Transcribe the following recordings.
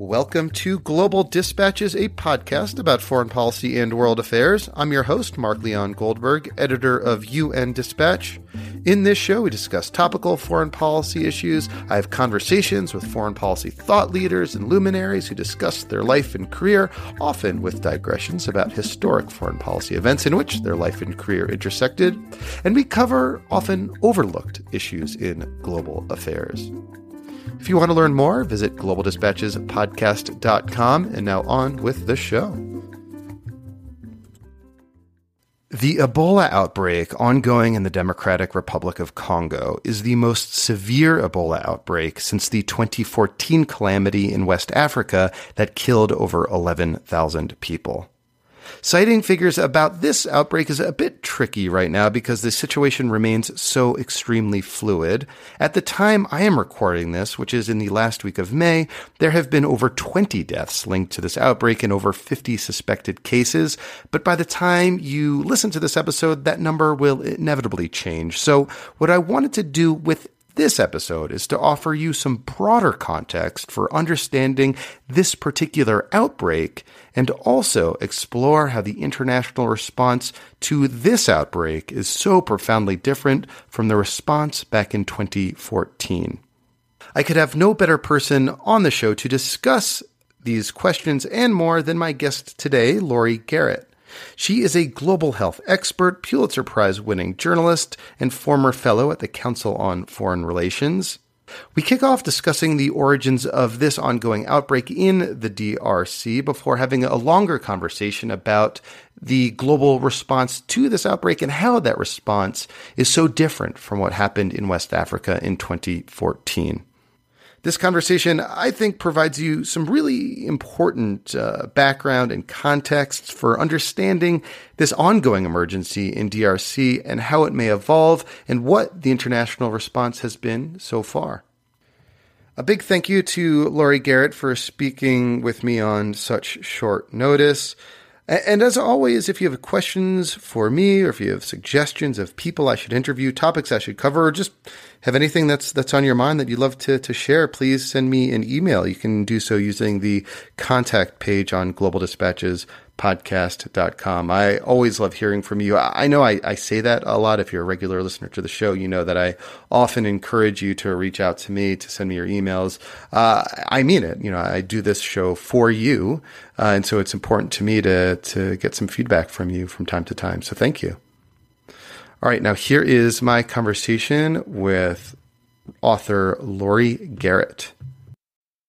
Welcome to Global Dispatches, a podcast about foreign policy and world affairs. I'm your host, Mark Leon Goldberg, editor of UN Dispatch. In this show, we discuss topical foreign policy issues. I have conversations with foreign policy thought leaders and luminaries who discuss their life and career, often with digressions about historic foreign policy events in which their life and career intersected. And we cover often overlooked issues in global affairs. If you want to learn more, visit globaldispatchespodcast.com. And now on with the show. The Ebola outbreak ongoing in the Democratic Republic of Congo is the most severe Ebola outbreak since the 2014 calamity in West Africa that killed over 11,000 people. Citing figures about this outbreak is a bit tricky right now because the situation remains so extremely fluid. At the time I am recording this, which is in the last week of May, there have been over 20 deaths linked to this outbreak and over 50 suspected cases. But by the time you listen to this episode, that number will inevitably change. So what I wanted to do with this episode is to offer you some broader context for understanding this particular outbreak and also explore how the international response to this outbreak is so profoundly different from the response back in 2014. I could have no better person on the show to discuss these questions and more than my guest today, Laurie Garrett. She is a global health expert, Pulitzer Prize winning journalist, and former fellow at the Council on Foreign Relations. We kick off discussing the origins of this ongoing outbreak in the DRC before having a longer conversation about the global response to this outbreak and how that response is so different from what happened in West Africa in 2014. This conversation, I think, provides you some really important uh, background and context for understanding this ongoing emergency in DRC and how it may evolve and what the international response has been so far. A big thank you to Laurie Garrett for speaking with me on such short notice. And as always, if you have questions for me or if you have suggestions of people I should interview, topics I should cover, or just have anything that's that's on your mind that you'd love to, to share, please send me an email. You can do so using the contact page on Global Dispatches podcast.com. I always love hearing from you. I know I, I, say that a lot. If you're a regular listener to the show, you know that I often encourage you to reach out to me, to send me your emails. Uh, I mean it. You know, I do this show for you. Uh, and so it's important to me to, to get some feedback from you from time to time. So thank you. All right. Now here is my conversation with author Laurie Garrett.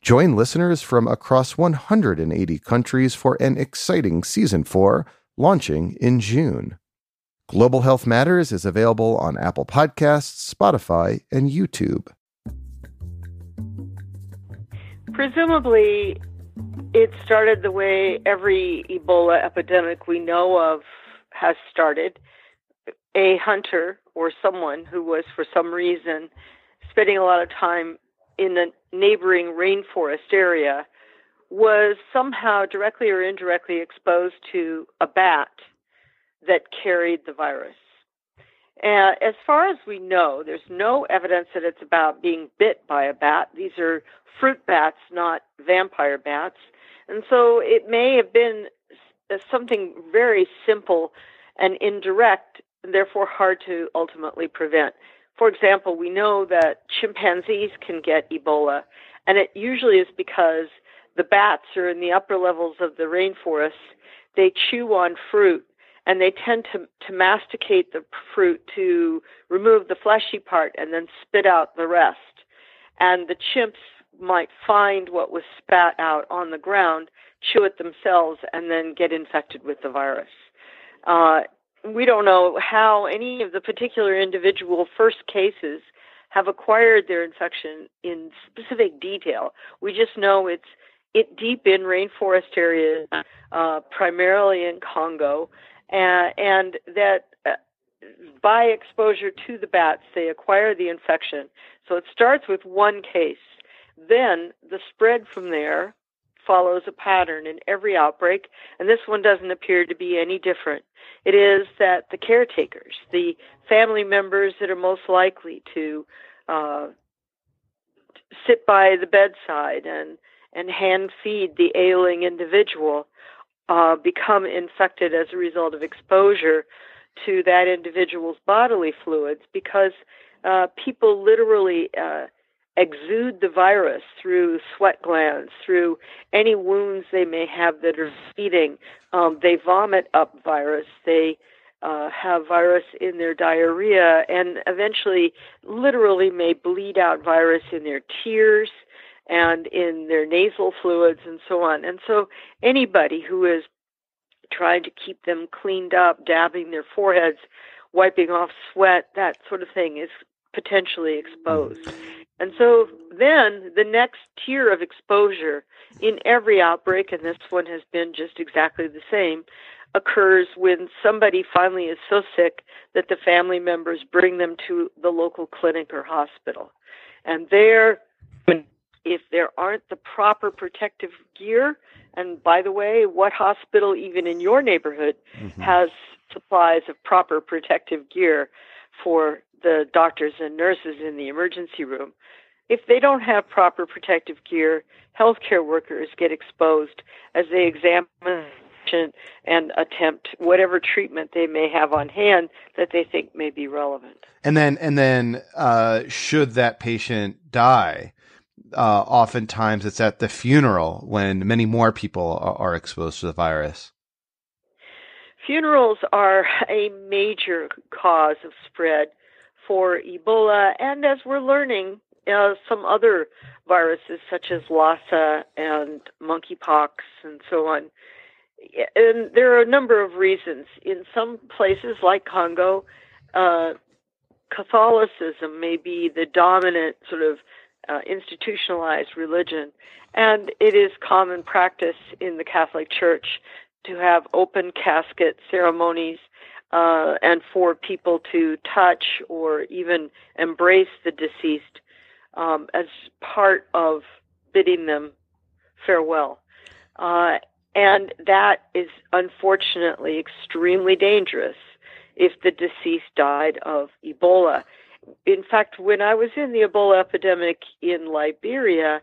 Join listeners from across 180 countries for an exciting season 4 launching in June. Global Health Matters is available on Apple Podcasts, Spotify, and YouTube. Presumably, it started the way every Ebola epidemic we know of has started. A hunter or someone who was, for some reason, spending a lot of time in the neighboring rainforest area was somehow directly or indirectly exposed to a bat that carried the virus. And as far as we know, there's no evidence that it's about being bit by a bat. These are fruit bats, not vampire bats. And so it may have been something very simple and indirect, and therefore hard to ultimately prevent. For example, we know that chimpanzees can get Ebola, and it usually is because the bats are in the upper levels of the rainforest. They chew on fruit and they tend to, to masticate the fruit to remove the fleshy part and then spit out the rest. And the chimps might find what was spat out on the ground, chew it themselves, and then get infected with the virus. Uh, we don't know how any of the particular individual first cases have acquired their infection in specific detail. We just know it's it deep in rainforest areas, uh, primarily in Congo, uh, and that uh, by exposure to the bats, they acquire the infection. So it starts with one case. Then the spread from there follows a pattern in every outbreak, and this one doesn't appear to be any different. It is that the caretakers, the family members that are most likely to uh, sit by the bedside and and hand feed the ailing individual uh, become infected as a result of exposure to that individual's bodily fluids because uh, people literally uh, exude the virus through sweat glands, through any wounds they may have that are feeding. Um, they vomit up virus. They uh, have virus in their diarrhea and eventually literally may bleed out virus in their tears and in their nasal fluids and so on. And so anybody who is trying to keep them cleaned up, dabbing their foreheads, wiping off sweat, that sort of thing is potentially exposed. And so then the next tier of exposure in every outbreak, and this one has been just exactly the same, occurs when somebody finally is so sick that the family members bring them to the local clinic or hospital. And there, if there aren't the proper protective gear, and by the way, what hospital, even in your neighborhood, mm-hmm. has supplies of proper protective gear for the doctors and nurses in the emergency room? If they don't have proper protective gear, healthcare workers get exposed as they examine patient and attempt whatever treatment they may have on hand that they think may be relevant. And then, and then, uh, should that patient die, uh, oftentimes it's at the funeral when many more people are, are exposed to the virus. Funerals are a major cause of spread for Ebola, and as we're learning, uh, some other viruses such as Lassa and monkeypox and so on and there are a number of reasons. In some places like Congo, uh, Catholicism may be the dominant sort of uh, institutionalized religion, and it is common practice in the Catholic Church to have open casket ceremonies uh, and for people to touch or even embrace the deceased um, as part of bidding them farewell. Uh, and that is unfortunately extremely dangerous if the deceased died of Ebola. In fact, when I was in the Ebola epidemic in Liberia,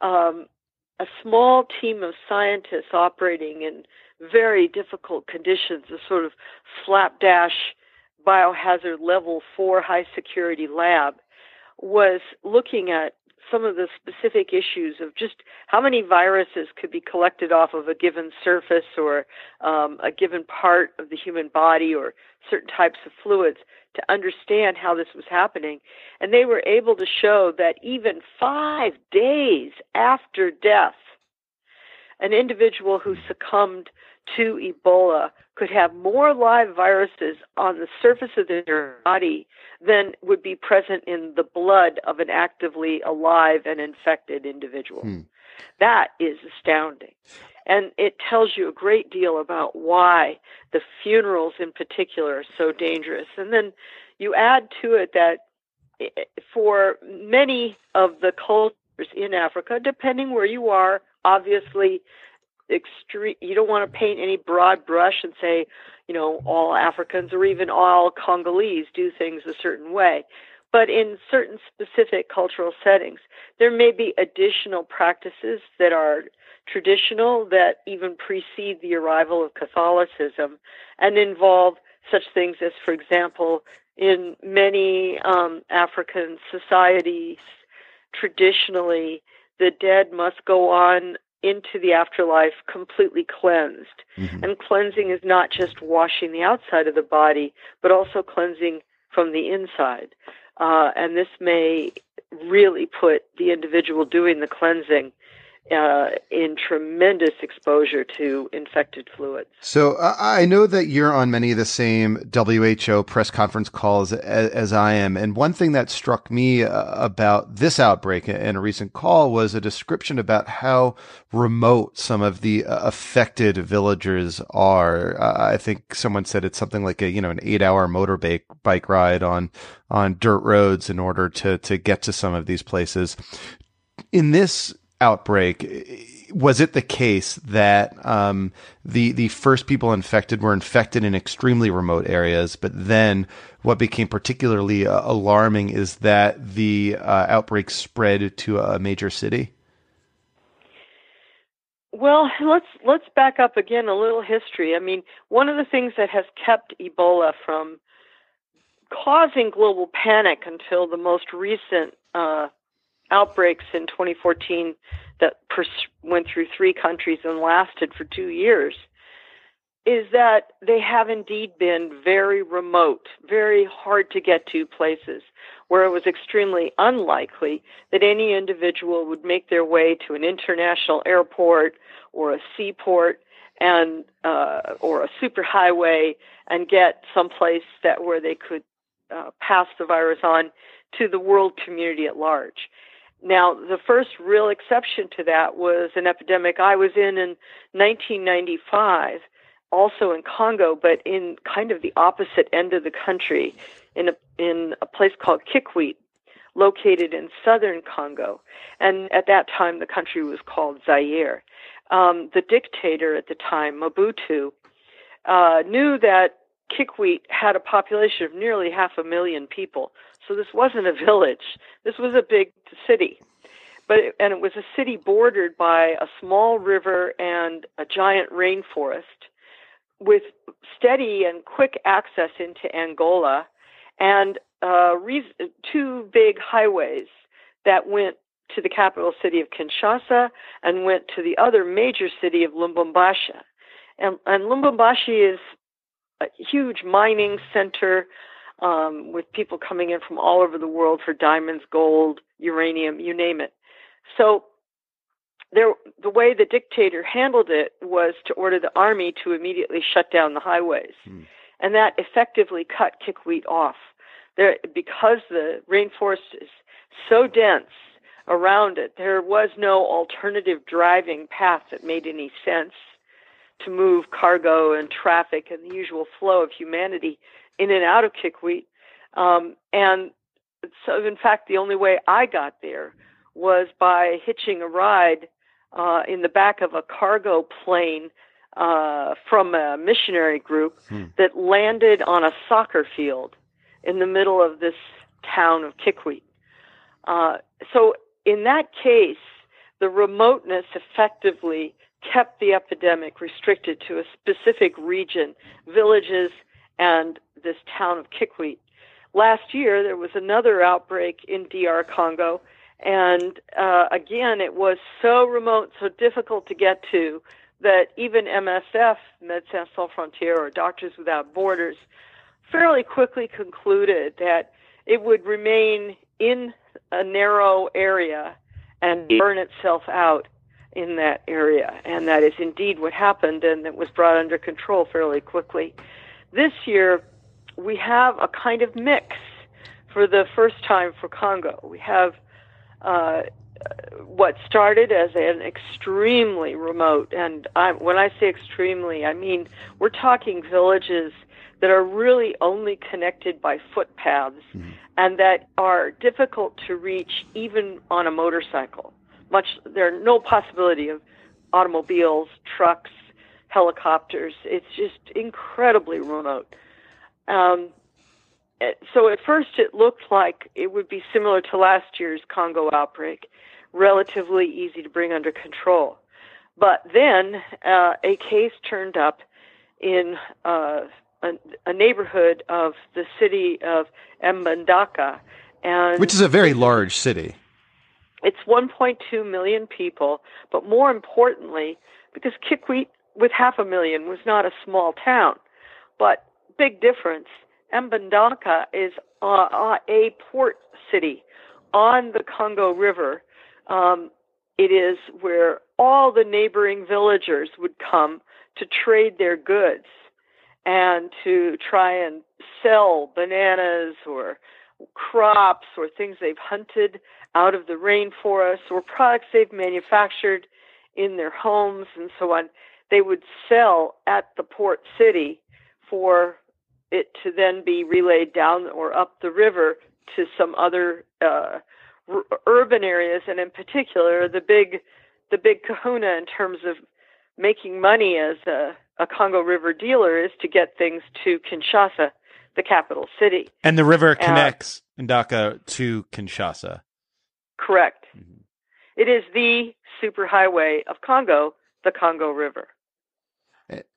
um, a small team of scientists operating in very difficult conditions, a sort of slapdash biohazard level four high security lab, was looking at some of the specific issues of just how many viruses could be collected off of a given surface or um, a given part of the human body or certain types of fluids to understand how this was happening. And they were able to show that even five days after death, an individual who succumbed to Ebola could have more live viruses on the surface of their body than would be present in the blood of an actively alive and infected individual. Hmm. That is astounding. And it tells you a great deal about why the funerals in particular are so dangerous. And then you add to it that eh, for many of the cultures in Africa, depending where you are, obviously extreme you don't want to paint any broad brush and say you know all africans or even all congolese do things a certain way. But in certain specific cultural settings there may be additional practices that are traditional that even precede the arrival of catholicism and involve such things as for example in many um, african societies traditionally the dead must go on into the afterlife completely cleansed. Mm-hmm. And cleansing is not just washing the outside of the body, but also cleansing from the inside. Uh, and this may really put the individual doing the cleansing uh, in tremendous exposure to infected fluids. So I know that you're on many of the same WHO press conference calls as, as I am, and one thing that struck me uh, about this outbreak in a recent call was a description about how remote some of the uh, affected villagers are. Uh, I think someone said it's something like a you know an eight-hour motorbike bike ride on on dirt roads in order to to get to some of these places. In this outbreak, was it the case that um, the the first people infected were infected in extremely remote areas, but then what became particularly uh, alarming is that the uh, outbreak spread to a major city? Well, let's let's back up again a little history. I mean, one of the things that has kept Ebola from causing global panic until the most recent uh, outbreaks in 2014 that pers- went through three countries and lasted for two years is that they have indeed been very remote, very hard to get to places where it was extremely unlikely that any individual would make their way to an international airport or a seaport and uh, or a superhighway and get someplace that where they could uh, pass the virus on to the world community at large. Now, the first real exception to that was an epidemic I was in in 1995, also in Congo, but in kind of the opposite end of the country, in a in a place called Kikwit, located in southern Congo. And at that time, the country was called Zaire. Um, the dictator at the time, Mobutu, uh, knew that Kikwit had a population of nearly half a million people. So this wasn't a village. This was a big city. But it, and it was a city bordered by a small river and a giant rainforest with steady and quick access into Angola and uh, re- two big highways that went to the capital city of Kinshasa and went to the other major city of Lubumbashi. And, and Lubumbashi is a huge mining center um, with people coming in from all over the world for diamonds, gold, uranium, you name it. So there, the way the dictator handled it was to order the army to immediately shut down the highways, hmm. and that effectively cut Kikwit off. There, because the rainforest is so dense around it, there was no alternative driving path that made any sense to move cargo and traffic and the usual flow of humanity in and out of Kikwit. Um, and so, in fact, the only way I got there was by hitching a ride uh, in the back of a cargo plane uh, from a missionary group hmm. that landed on a soccer field in the middle of this town of Kikwit. Uh, so, in that case, the remoteness effectively kept the epidemic restricted to a specific region, villages, and this town of Kikwit. Last year, there was another outbreak in DR Congo, and uh, again, it was so remote, so difficult to get to that even MSF, Médecins Sans Frontières, or Doctors Without Borders, fairly quickly concluded that it would remain in a narrow area and burn itself out in that area. And that is indeed what happened, and it was brought under control fairly quickly. This year, we have a kind of mix for the first time for Congo. We have uh, what started as an extremely remote, and I, when I say extremely, I mean we're talking villages that are really only connected by footpaths mm-hmm. and that are difficult to reach even on a motorcycle. Much there are no possibility of automobiles, trucks, helicopters. It's just incredibly remote. Um, so at first it looked like it would be similar to last year's Congo outbreak, relatively easy to bring under control. But then uh, a case turned up in uh, a, a, neighborhood of the city of Mbandaka, and which is a very large city. It's 1.2 million people, but more importantly, because Kikwit with half a million was not a small town, but big difference. Mbandaka is uh, uh, a port city on the Congo River, um, it is where all the neighboring villagers would come to trade their goods and to try and sell bananas or crops or things they've hunted out of the rainforest or products they've manufactured in their homes and so on. They would sell at the port city for it to then be relayed down or up the river to some other uh, r- urban areas, and in particular, the big the big kahuna in terms of making money as a, a Congo River dealer is to get things to Kinshasa, the capital city. And the river connects uh, Ndaka to Kinshasa. Correct. Mm-hmm. It is the superhighway of Congo, the Congo River.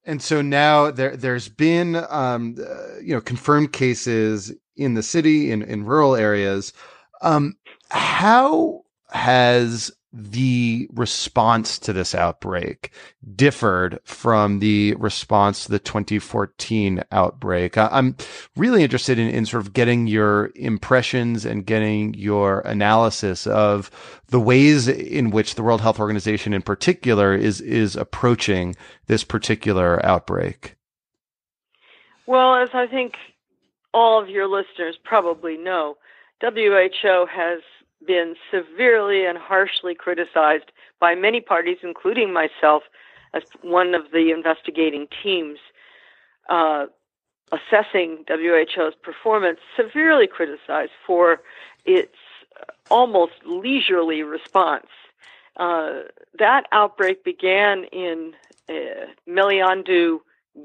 And so now there there's been um, uh, you know confirmed cases in the city in in rural areas. Um, how has the response to this outbreak differed from the response to the 2014 outbreak. I'm really interested in, in sort of getting your impressions and getting your analysis of the ways in which the World Health Organization in particular is, is approaching this particular outbreak. Well, as I think all of your listeners probably know, WHO has been severely and harshly criticized by many parties, including myself, as one of the investigating teams uh, assessing WHO's performance, severely criticized for its almost leisurely response. Uh, that outbreak began in uh, Meliandou,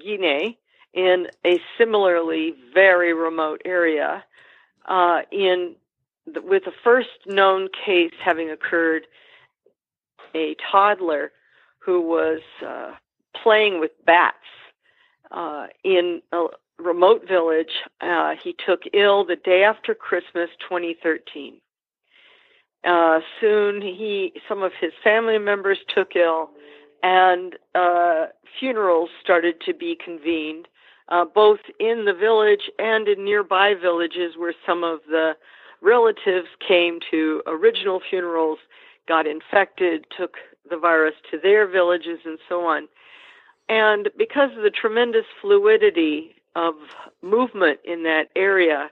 Guinea, in a similarly very remote area. Uh, in with the first known case having occurred, a toddler who was uh, playing with bats uh, in a remote village. Uh, he took ill the day after Christmas 2013. Uh, soon, he some of his family members took ill, and uh, funerals started to be convened, uh, both in the village and in nearby villages where some of the relatives came to original funerals, got infected, took the virus to their villages, and so on. And because of the tremendous fluidity of movement in that area,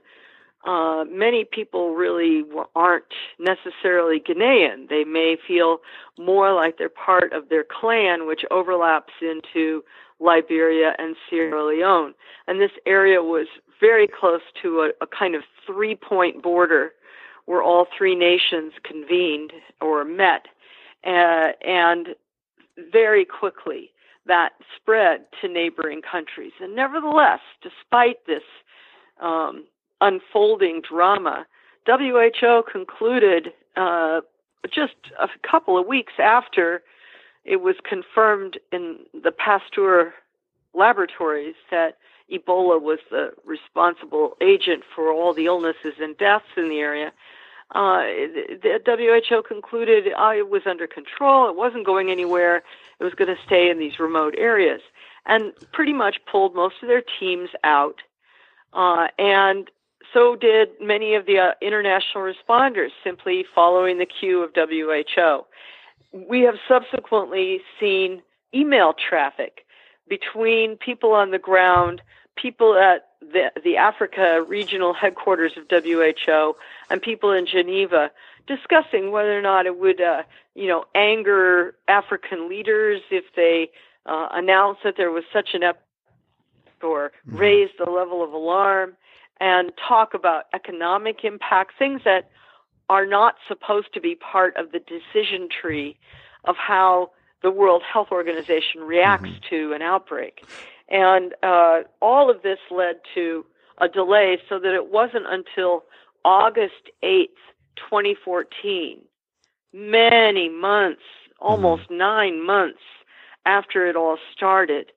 uh, many people really aren't necessarily Guinean. They may feel more like they're part of their clan, which overlaps into Liberia and Sierra Leone. And this area was very close to a, a kind of three point border where all three nations convened or met. Uh, and very quickly that spread to neighboring countries. And nevertheless, despite this um, unfolding drama, WHO concluded uh, just a couple of weeks after it was confirmed in the Pasteur laboratories that Ebola was the responsible agent for all the illnesses and deaths in the area. Uh, the WHO concluded uh, it was under control. It wasn't going anywhere. It was going to stay in these remote areas, and pretty much pulled most of their teams out. Uh, and so did many of the uh, international responders, simply following the cue of WHO. We have subsequently seen email traffic between people on the ground people at the, the Africa regional headquarters of WHO and people in Geneva discussing whether or not it would, uh, you know, anger African leaders if they uh, announced that there was such an epidemic or mm-hmm. raise the level of alarm and talk about economic impact, things that are not supposed to be part of the decision tree of how the World Health Organization reacts mm-hmm. to an outbreak. And uh, all of this led to a delay so that it wasn't until August 8th, 2014, many months, almost mm-hmm. nine months after it all started,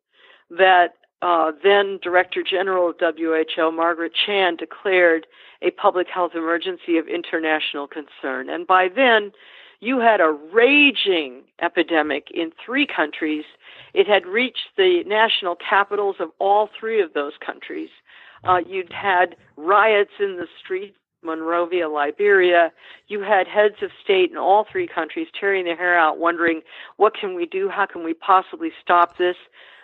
that uh, then Director General of WHO, Margaret Chan, declared a public health emergency of international concern. And by then, you had a raging epidemic in three countries it had reached the national capitals of all three of those countries. Uh, you'd had riots in the streets Monrovia, Liberia. You had heads of state in all three countries tearing their hair out, wondering what can we do? How can we possibly stop this?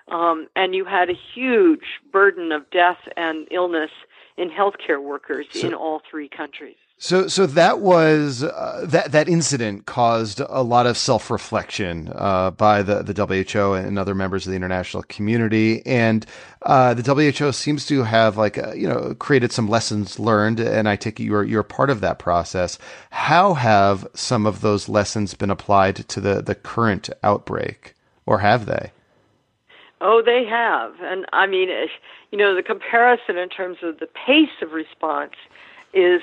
Um, and you had a huge burden of death and illness in healthcare workers so, in all three countries. So, so that was uh, that that incident caused a lot of self reflection uh, by the the WHO and other members of the international community, and uh, the WHO seems to have like uh, you know created some lessons learned, and I take it you're you're part of that process. How have some of those lessons been applied to the the current outbreak, or have they? Oh, they have, and I mean, you know, the comparison in terms of the pace of response is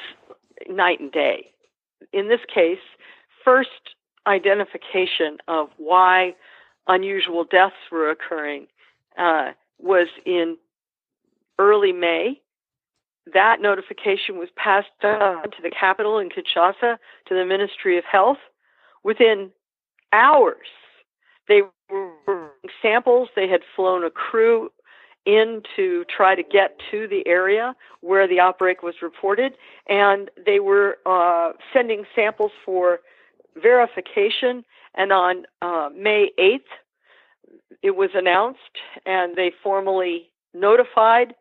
night and day. In this case, first identification of why unusual deaths were occurring uh, was in early May. That notification was passed on to the capital in Kinshasa, to the Ministry of Health. Within hours, they samples. They had flown a crew in to try to get to the area where the outbreak was reported, and they were uh, sending samples for verification. And on uh, May 8th, it was announced, and they formally notified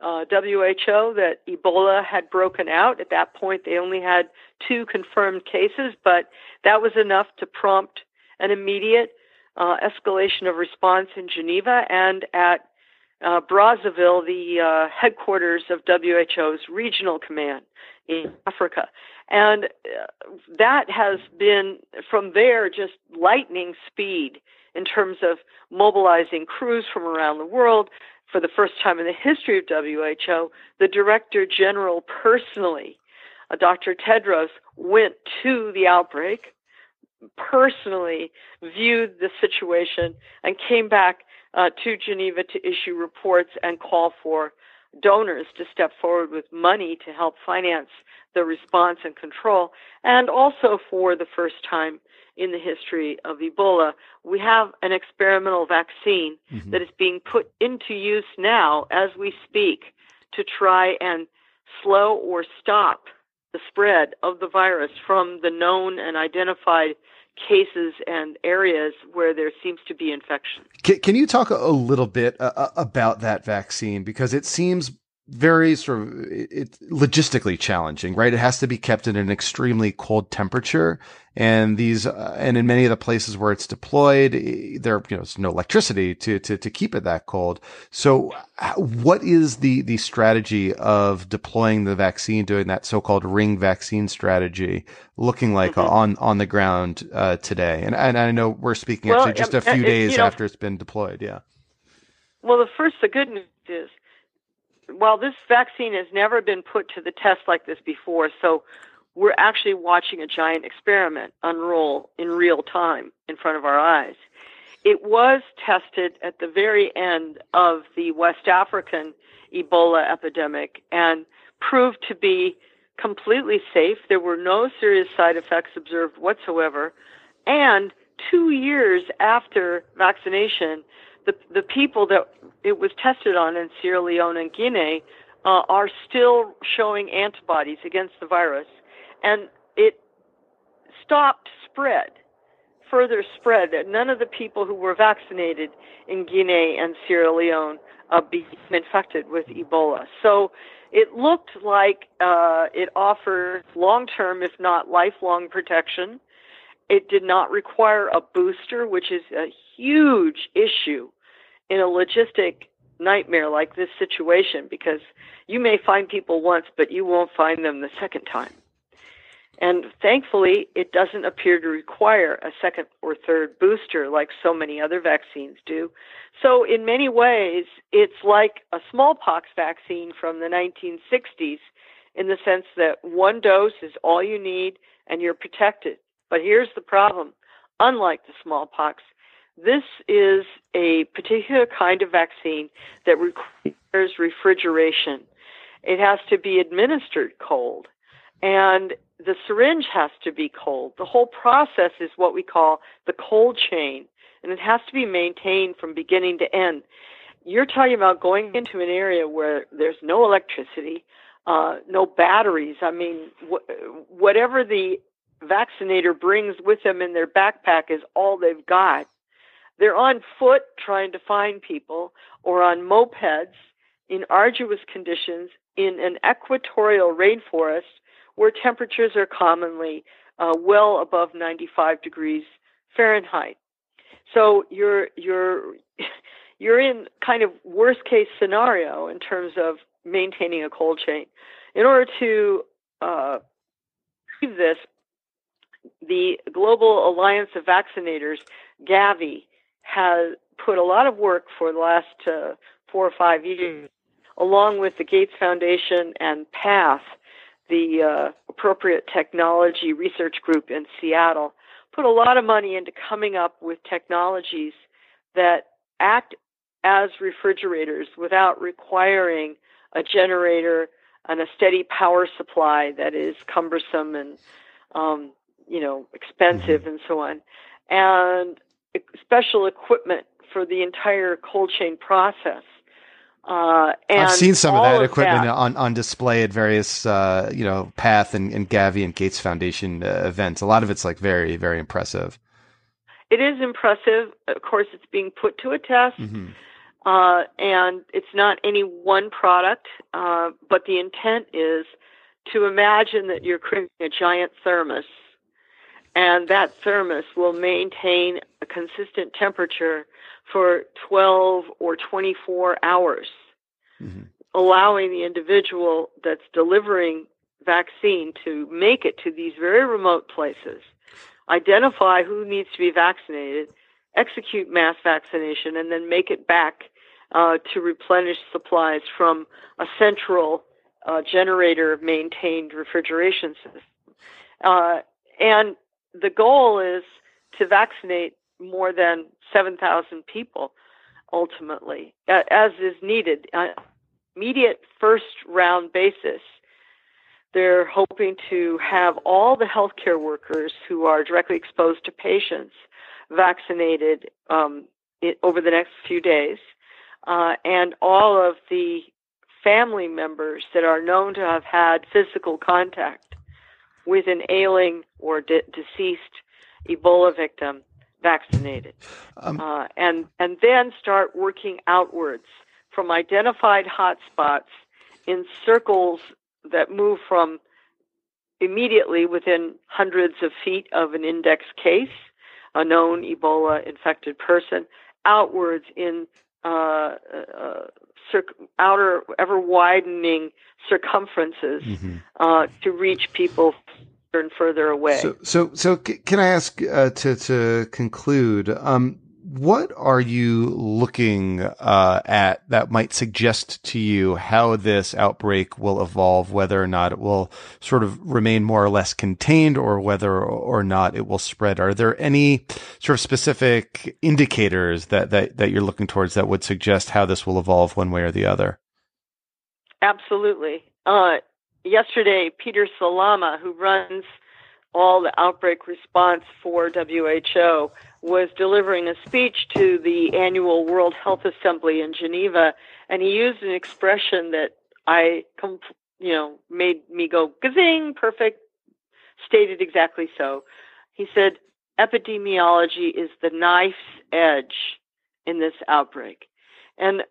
uh, WHO that Ebola had broken out. At that point, they only had two confirmed cases, but that was enough to prompt an immediate uh, escalation of response in Geneva and at uh, Brazzaville, the uh, headquarters of WHO's regional command in Africa. And uh, that has been, from there, just lightning speed in terms of mobilizing crews from around the world. For the first time in the history of WHO, the Director General personally, uh, Dr. Tedros, went to the outbreak, personally viewed the situation, and came back uh, to Geneva to issue reports and call for donors to step forward with money to help finance the response and control. And also, for the first time in the history of Ebola, we have an experimental vaccine mm-hmm. that is being put into use now as we speak to try and slow or stop the spread of the virus from the known and identified cases and areas where there seems to be infection. Can, can you talk a little bit uh, uh about that vaccine? Because it seems very sort of it, logistically challenging, right? It has to be kept in an extremely cold temperature, and these uh, and in many of the places where it's deployed, there you know there's no electricity to to to keep it that cold. So, what is the the strategy of deploying the vaccine, doing that so-called ring vaccine strategy, looking like mm-hmm. on on the ground uh, today? And and I know we're speaking well, actually just a few days know, after it's been deployed. Yeah. Well, the first the good news is well, this vaccine has never been put to the test like this before, so we're actually watching a giant experiment unroll in real time in front of our eyes. It was tested at the very end of the West African Ebola epidemic and proved to be completely safe. There were no serious side effects observed whatsoever. And two years after vaccination, the the people that it was tested on in Sierra Leone and Guinea uh, are still showing antibodies against the virus, and it stopped spread, further spread. None of the people who were vaccinated in Guinea and Sierra Leone uh, became infected with Ebola. So it looked like uh, it offered long-term, if not lifelong, protection. It did not require a booster, which is a huge issue in a logistic nightmare like this situation because you may find people once, but you won't find them the second time. And thankfully, it doesn't appear to require a second or third booster like so many other vaccines do. So, in many ways, it's like a smallpox vaccine from the 1960s in the sense that one dose is all you need and you're protected. But here's the problem unlike the smallpox, this is a particular kind of vaccine that requires refrigeration. It has to be administered cold, and the syringe has to be cold. The whole process is what we call the cold chain, and it has to be maintained from beginning to end. You're talking about going into an area where there's no electricity, uh, no batteries. I mean, wh- whatever the vaccinator brings with them in their backpack is all they've got. They're on foot trying to find people or on mopeds in arduous conditions in an equatorial rainforest where temperatures are commonly uh, well above 95 degrees Fahrenheit. So you're you're you're in kind of worst case scenario in terms of maintaining a cold chain. In order to uh, achieve this, the Global Alliance of Vaccinators, Gavi, has put a lot of work for the last uh, four or five years, along with the Gates Foundation and PATH, the uh, appropriate technology research group in Seattle, put a lot of money into coming up with technologies that act as refrigerators without requiring a generator and a steady power supply that is cumbersome and um, you know expensive mm-hmm. and so on, and special equipment for the entire cold chain process. Uh, I've seen some of that of equipment that, on, on display at various, uh, you know, Path and, and Gavi and Gates Foundation uh, events. A lot of it's like very, very impressive. It is impressive. Of course, it's being put to a test. Mm-hmm. Uh, and it's not any one product, uh, but the intent is to imagine that you're creating a giant thermos, and that thermos will maintain a consistent temperature for 12 or 24 hours, mm-hmm. allowing the individual that's delivering vaccine to make it to these very remote places, identify who needs to be vaccinated, execute mass vaccination, and then make it back uh, to replenish supplies from a central uh, generator maintained refrigeration system. Uh, and the goal is to vaccinate more than 7,000 people ultimately, as is needed. Uh, immediate first round basis, they're hoping to have all the healthcare workers who are directly exposed to patients vaccinated um, it, over the next few days, uh, and all of the family members that are known to have had physical contact with an ailing or de- deceased Ebola victim vaccinated, um, uh, and and then start working outwards from identified hotspots in circles that move from immediately within hundreds of feet of an index case, a known Ebola infected person, outwards in uh, uh, circ- outer, ever widening circumferences mm-hmm. uh, to reach people further and further away. So, so, so can I ask uh, to to conclude? Um, what are you looking uh, at that might suggest to you how this outbreak will evolve, whether or not it will sort of remain more or less contained, or whether or not it will spread? Are there any sort of specific indicators that that, that you're looking towards that would suggest how this will evolve one way or the other? Absolutely. Uh, yesterday, Peter Salama, who runs all the outbreak response for WHO, was delivering a speech to the annual World Health Assembly in Geneva, and he used an expression that I, you know, made me go gazing, perfect, stated exactly so. He said, epidemiology is the knife's edge in this outbreak. And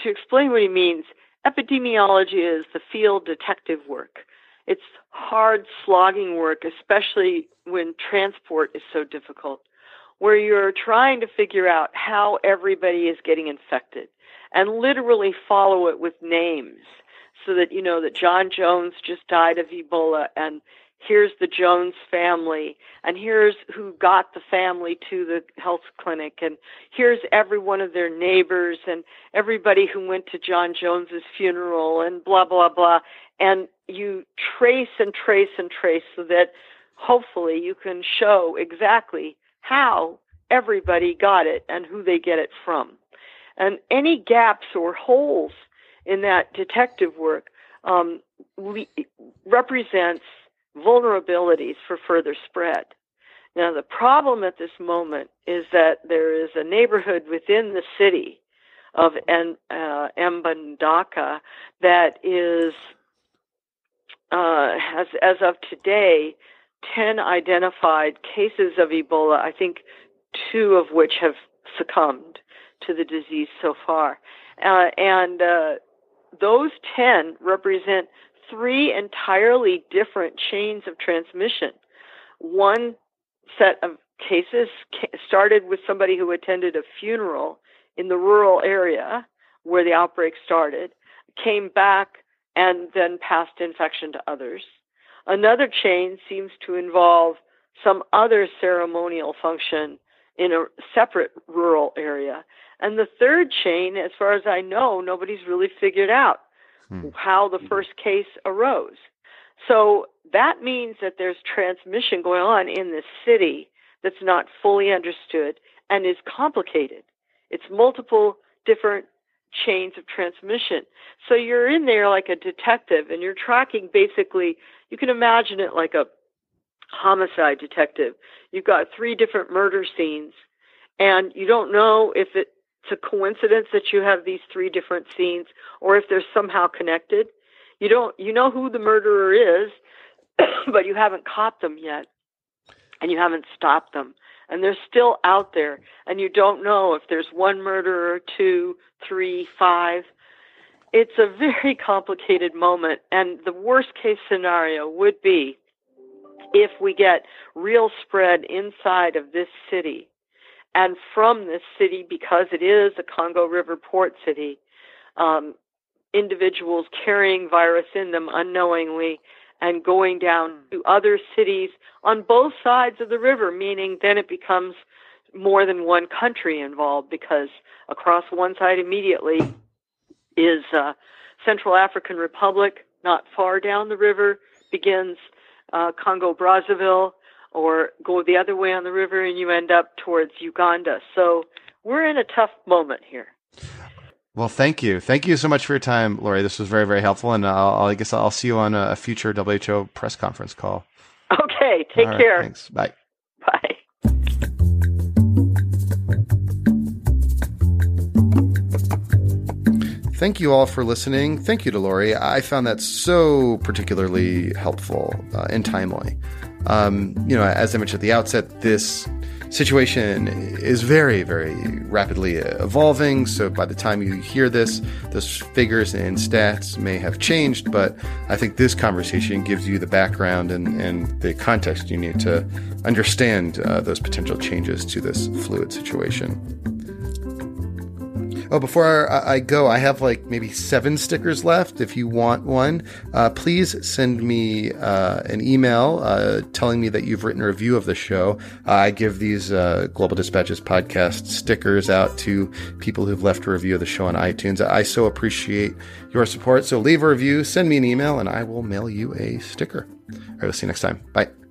to explain what he means, epidemiology is the field detective work. It's hard slogging work, especially when transport is so difficult, where you're trying to figure out how everybody is getting infected and literally follow it with names so that you know that John Jones just died of Ebola and here's the Jones family, and here's who got the family to the health clinic, and here's every one of their neighbors and everybody who went to John Jones's funeral, and blah, blah, blah. And you trace and trace and trace so that hopefully you can show exactly how everybody got it and who they get it from. And any gaps or holes in that detective work um, represents vulnerabilities for further spread. Now, the problem at this moment is that there is a neighborhood within the city of en, uh, Mbandaka that is uh, as as of today, ten identified cases of Ebola. I think two of which have succumbed to the disease so far, uh, and uh, those ten represent three entirely different chains of transmission. One set of cases started with somebody who attended a funeral in the rural area where the outbreak started, came back and then passed infection to others. Another chain seems to involve some other ceremonial function in a separate rural area. And the third chain, as far as I know, nobody's really figured out hmm. how the first case arose. So that means that there's transmission going on in this city that's not fully understood and is complicated. It's multiple different chains of transmission. So you're in there like a detective and you're tracking basically, you can imagine it like a homicide detective. You've got three different murder scenes and you don't know if it's a coincidence that you have these three different scenes or if they're somehow connected. You don't, you know who the murderer is, but you haven't caught them yet and you haven't stopped them. And they're still out there and you don't know if there's one murderer two three five. It's a very complicated moment and the worst case scenario would be if we get real spread inside of this city. And from this city because it is a congo river port city um, individuals carrying virus in them unknowingly and going down to other cities on both sides of the river, meaning then it becomes more than one country involved because across one side immediately is uh, Central African Republic, not far down the river begins uh, Congo Brazzaville, or go the other way on the river and you end up towards Uganda. So we're in a tough moment here. Well, thank you. Thank you so much for your time, Laurie. This was very, very helpful. And I'll, i guess I'll see you on a future WHO press conference call. Okay. Take right, care. Thanks. Bye. Bye. Thank you all for listening. Thank you to Laurie. I found that so particularly helpful uh, and timely. Um, you know, as I mentioned at the outset, this situation is very, very rapidly evolving. So by the time you hear this, those figures and stats may have changed. But I think this conversation gives you the background and, and the context you need to understand uh, those potential changes to this fluid situation. Oh, before I go, I have like maybe seven stickers left. If you want one, uh, please send me uh, an email uh, telling me that you've written a review of the show. I give these uh, Global Dispatches podcast stickers out to people who've left a review of the show on iTunes. I so appreciate your support. So leave a review, send me an email, and I will mail you a sticker. All right, we'll see you next time. Bye.